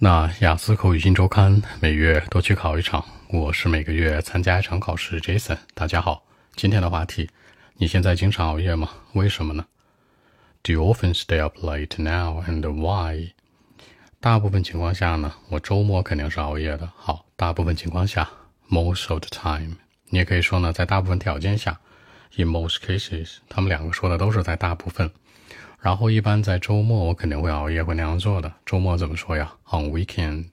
那雅思口语新周刊每月都去考一场，我是每个月参加一场考试。Jason，大家好，今天的话题，你现在经常熬夜吗？为什么呢？Do you often stay up late now and why？大部分情况下呢，我周末肯定是熬夜的。好，大部分情况下，most of the time，你也可以说呢，在大部分条件下，in most cases，他们两个说的都是在大部分。然后一般在周末，我肯定会熬夜，会那样做的。周末怎么说呀？On weekend。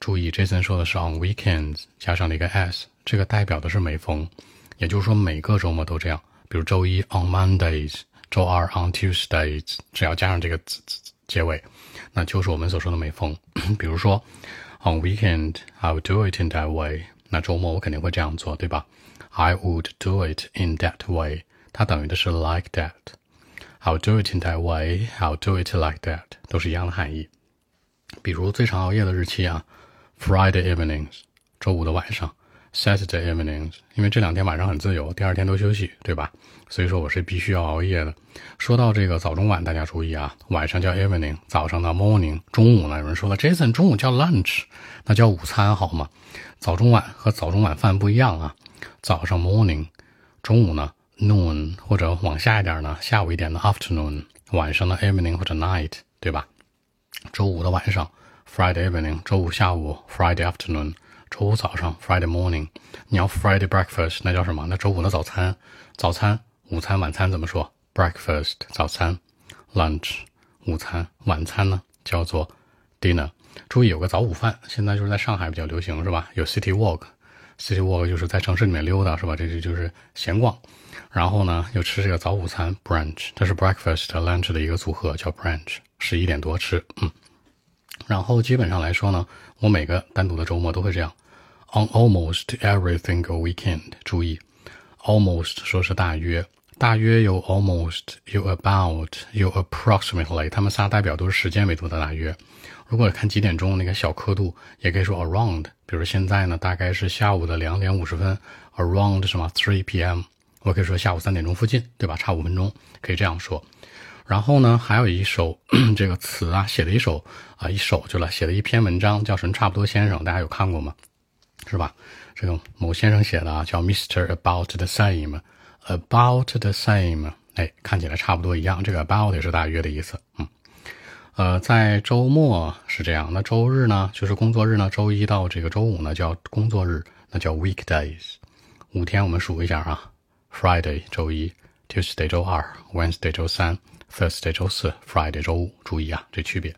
注意，Jason 说的是 on weekends，加上了一个 s，这个代表的是每逢，也就是说每个周末都这样。比如周一 on Mondays，周二 on Tuesdays，只要加上这个字字结尾，那就是我们所说的每逢。比如说 on weekend，I would do it in that way。那周末我肯定会这样做，对吧？I would do it in that way。它等于的是 like that。I'll do it in that way. I'll do it like that，都是一样的含义。比如最常熬夜的日期啊，Friday evenings，周五的晚上；Saturday evenings，因为这两天晚上很自由，第二天都休息，对吧？所以说我是必须要熬夜的。说到这个早中晚，大家注意啊，晚上叫 evening，早上的 morning，中午呢，有人说了，Jason 中午叫 lunch，那叫午餐好吗？早中晚和早中晚饭不一样啊，早上 morning，中午呢？noon 或者往下一点呢，下午一点的 afternoon，晚上的 evening 或者 night，对吧？周五的晚上 Friday evening，周五下午 Friday afternoon，周五早上 Friday morning。你要 Friday breakfast，那叫什么？那周五的早餐。早餐、午餐、晚餐怎么说？breakfast 早餐，lunch 午餐，晚餐呢叫做 dinner。注意有个早午饭，现在就是在上海比较流行，是吧？有 city walk City walk 就是在城市里面溜达，是吧？这就就是闲逛。然后呢，又吃这个早午餐 brunch，这是 breakfast lunch 的一个组合，叫 brunch，十一点多吃。嗯，然后基本上来说呢，我每个单独的周末都会这样。On almost every single weekend，注意，almost 说是大约，大约有 almost，有 about，有 approximately，他们仨代表都是时间维度的大约。如果看几点钟那个小刻度，也可以说 around。比如现在呢，大概是下午的两点五十分，around 什么 three p.m。我可以说下午三点钟附近，对吧？差五分钟，可以这样说。然后呢，还有一首 这个词啊，写了一首啊，一首就了，写了一篇文章，叫什么？差不多先生，大家有看过吗？是吧？这个某先生写的啊，叫 Mister About the About the Same，哎，看起来差不多一样。这个 About 也是大约的意思。嗯，呃，在周末是这样，那周日呢，就是工作日呢，周一到这个周五呢叫工作日，那叫 Weekdays。五天我们数一下啊。Friday 周一，Tuesday 周二，Wednesday 周三，Thursday 周四，Friday 周五。注意啊，这区别。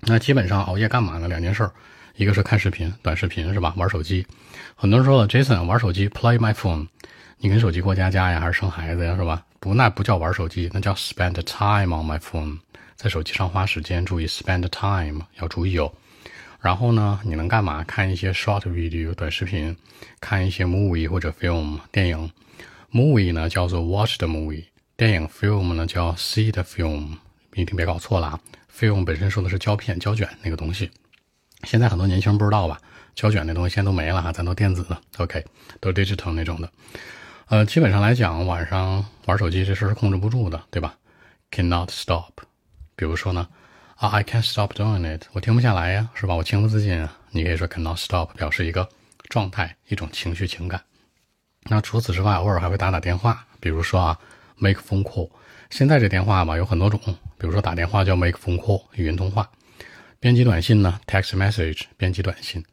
那基本上熬夜干嘛呢？两件事儿，一个是看视频，短视频是吧？玩手机。很多人说了，Jason 玩手机，Play my phone。你跟手机过家家呀，还是生孩子呀，是吧？不，那不叫玩手机，那叫 spend time on my phone，在手机上花时间。注意 spend time 要注意哦。然后呢，你能干嘛？看一些 short video 短视频，看一些 movie 或者 film 电影。Movie 呢叫做 watch the movie，电影 film 呢叫 see the film，一定别搞错了啊。film 本身说的是胶片、胶卷那个东西，现在很多年轻人不知道吧？胶卷那东西现在都没了哈，咱都电子的，OK，都 digital 那种的。呃，基本上来讲，晚上玩手机这事是控制不住的，对吧？Cannot stop。比如说呢，啊，I can't stop doing it，我停不下来呀，是吧？我情不自禁啊。你可以说 cannot stop，表示一个状态、一种情绪、情感。那除此之外，偶尔还会打打电话，比如说啊，make phone call。现在这电话吧有很多种，比如说打电话叫 make phone call，语音通话；编辑短信呢，text message，编辑短信。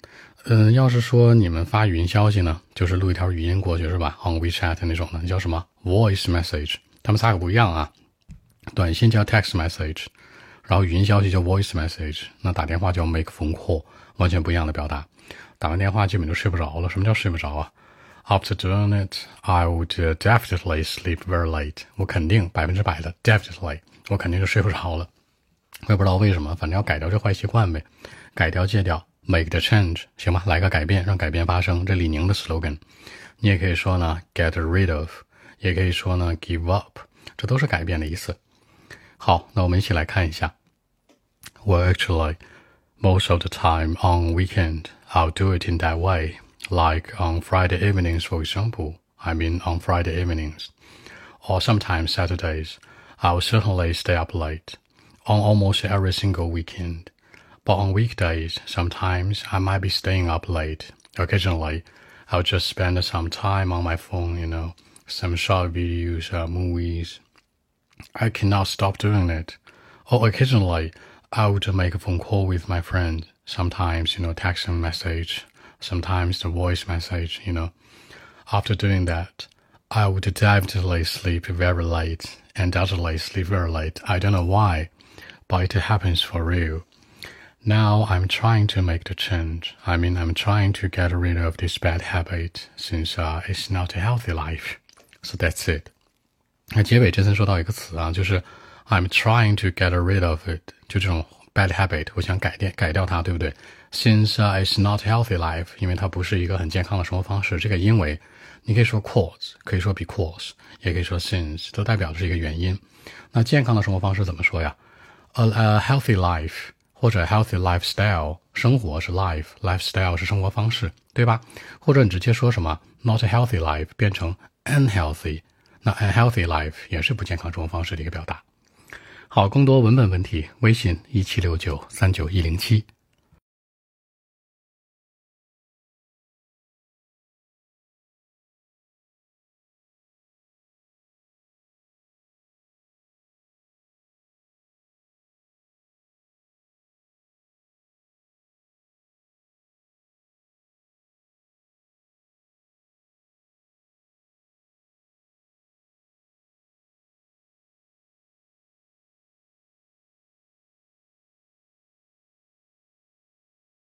嗯，要是说你们发语音消息呢，就是录一条语音过去是吧？on WeChat 那种的，叫什么 voice message？他们仨可不一样啊。短信叫 text message，然后语音消息叫 voice message。那打电话叫 make phone call，完全不一样的表达。打完电话基本就睡不着了。什么叫睡不着啊？After doing it, I would definitely sleep very late. 我肯定百分之百的 definitely，我肯定就睡不着了。我也不知道为什么，反正要改掉这坏习惯呗，改掉戒掉，make the change，行吧，来个改变，让改变发生。这李宁的 slogan，你也可以说呢 get rid of，也可以说呢 give up，这都是改变的意思。好，那我们一起来看一下。Well, actually, most of the time on weekend, I'll do it in that way. like on Friday evenings, for example. I mean, on Friday evenings, or sometimes Saturdays, I will certainly stay up late on almost every single weekend. But on weekdays, sometimes I might be staying up late. Occasionally, I'll just spend some time on my phone, you know, some short videos, uh, movies. I cannot stop doing it. Or occasionally, I would make a phone call with my friend. Sometimes, you know, text message, sometimes the voice message, you know. After doing that, I would definitely sleep very late, and undoubtedly sleep very late. I don't know why, but it happens for real. Now I'm trying to make the change. I mean, I'm trying to get rid of this bad habit since uh, it's not a healthy life. So that's it. 那结尾这次说到一个词啊，就是 I'm trying to get rid of it，就这种 bad habit，我想改变改掉它，对不对？Since、uh, it's not healthy life，因为它不是一个很健康的生活方式。这个因为你可以说 cause，可以说 because，也可以说 since，都代表的是一个原因。那健康的生活方式怎么说呀 ？A, a healthy life 或者 healthy lifestyle，生活是 life，lifestyle 是生活方式，对吧？或者你直接说什么 not healthy life 变成 unhealthy，那 unhealthy life 也是不健康生活方式的一个表达。好，更多文本问题，微信一七六九三九一零七。